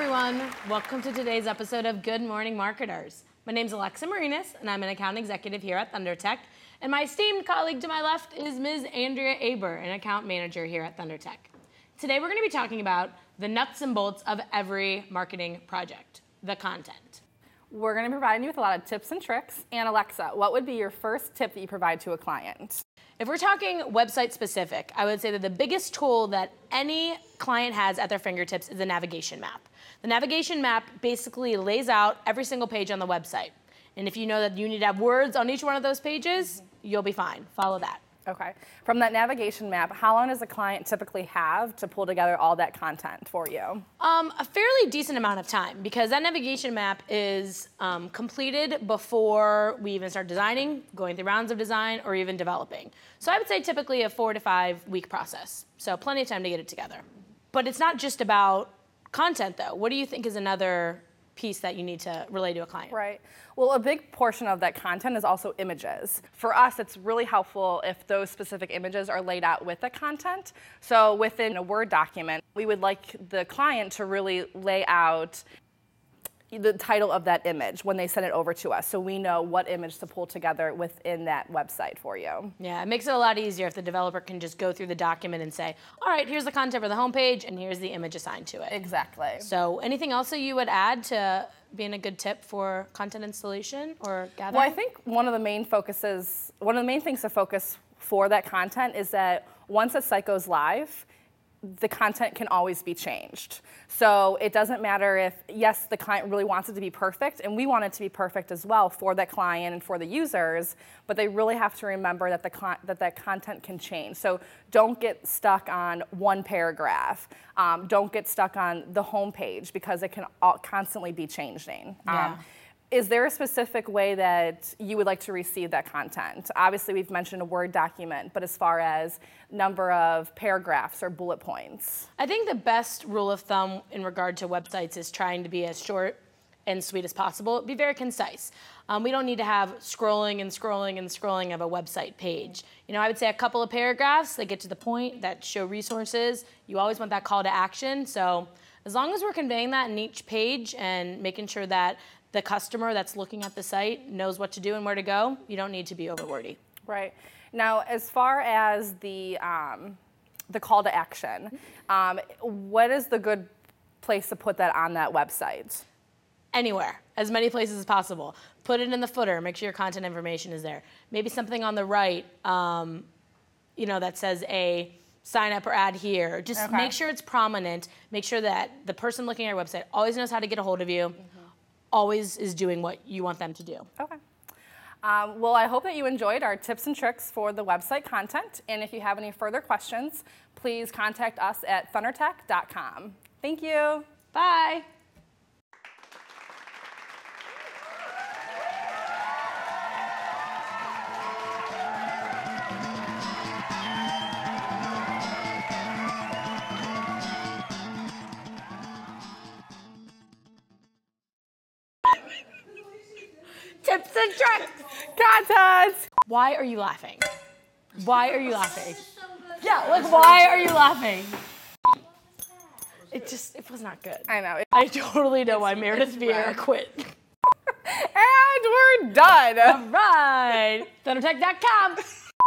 everyone. Welcome to today's episode of Good Morning Marketers. My name is Alexa Marinas, and I'm an account executive here at ThunderTech. And my esteemed colleague to my left is Ms. Andrea Aber, an account manager here at ThunderTech. Today, we're going to be talking about the nuts and bolts of every marketing project the content. We're going to provide you with a lot of tips and tricks. And Alexa, what would be your first tip that you provide to a client? If we're talking website specific, I would say that the biggest tool that any client has at their fingertips is a navigation map. The navigation map basically lays out every single page on the website. And if you know that you need to have words on each one of those pages, you'll be fine. Follow that. Okay. From that navigation map, how long does a client typically have to pull together all that content for you? Um, a fairly decent amount of time because that navigation map is um, completed before we even start designing, going through rounds of design, or even developing. So I would say typically a four to five week process. So plenty of time to get it together. But it's not just about content though. What do you think is another piece that you need to relay to a client. Right. Well, a big portion of that content is also images. For us, it's really helpful if those specific images are laid out with the content. So within a Word document, we would like the client to really lay out the title of that image when they send it over to us so we know what image to pull together within that website for you. Yeah, it makes it a lot easier if the developer can just go through the document and say, all right, here's the content for the homepage and here's the image assigned to it. Exactly. So anything else that you would add to being a good tip for content installation or gathering? Well, I think one of the main focuses, one of the main things to focus for that content is that once a site goes live, the content can always be changed. So it doesn't matter if, yes, the client really wants it to be perfect, and we want it to be perfect as well for that client and for the users, but they really have to remember that, the that that content can change. So don't get stuck on one paragraph. Um, don't get stuck on the homepage because it can constantly be changing. Yeah. Is there a specific way that you would like to receive that content? Obviously, we've mentioned a Word document, but as far as number of paragraphs or bullet points? I think the best rule of thumb in regard to websites is trying to be as short and sweet as possible. Be very concise. Um, we don't need to have scrolling and scrolling and scrolling of a website page. You know, I would say a couple of paragraphs that get to the point, that show resources. You always want that call to action. So as long as we're conveying that in each page and making sure that the customer that's looking at the site knows what to do and where to go, you don't need to be overwordy. Right. Now, as far as the um, the call to action, um, what is the good place to put that on that website? Anywhere, as many places as possible. Put it in the footer. Make sure your content information is there. Maybe something on the right, um, you know, that says a sign up or add here. Just okay. make sure it's prominent. Make sure that the person looking at your website always knows how to get a hold of you. Mm-hmm always is doing what you want them to do. Okay. Um, well, I hope that you enjoyed our tips and tricks for the website content. And if you have any further questions, please contact us at thundertech.com. Thank you. Bye. Tips and tricks. Content. Why are you laughing? Why are you laughing? Yeah, like why are you laughing? It just it was not good. I know. I totally know why Meredith Vieira quit. and we're done. All right. ThunderTech.com.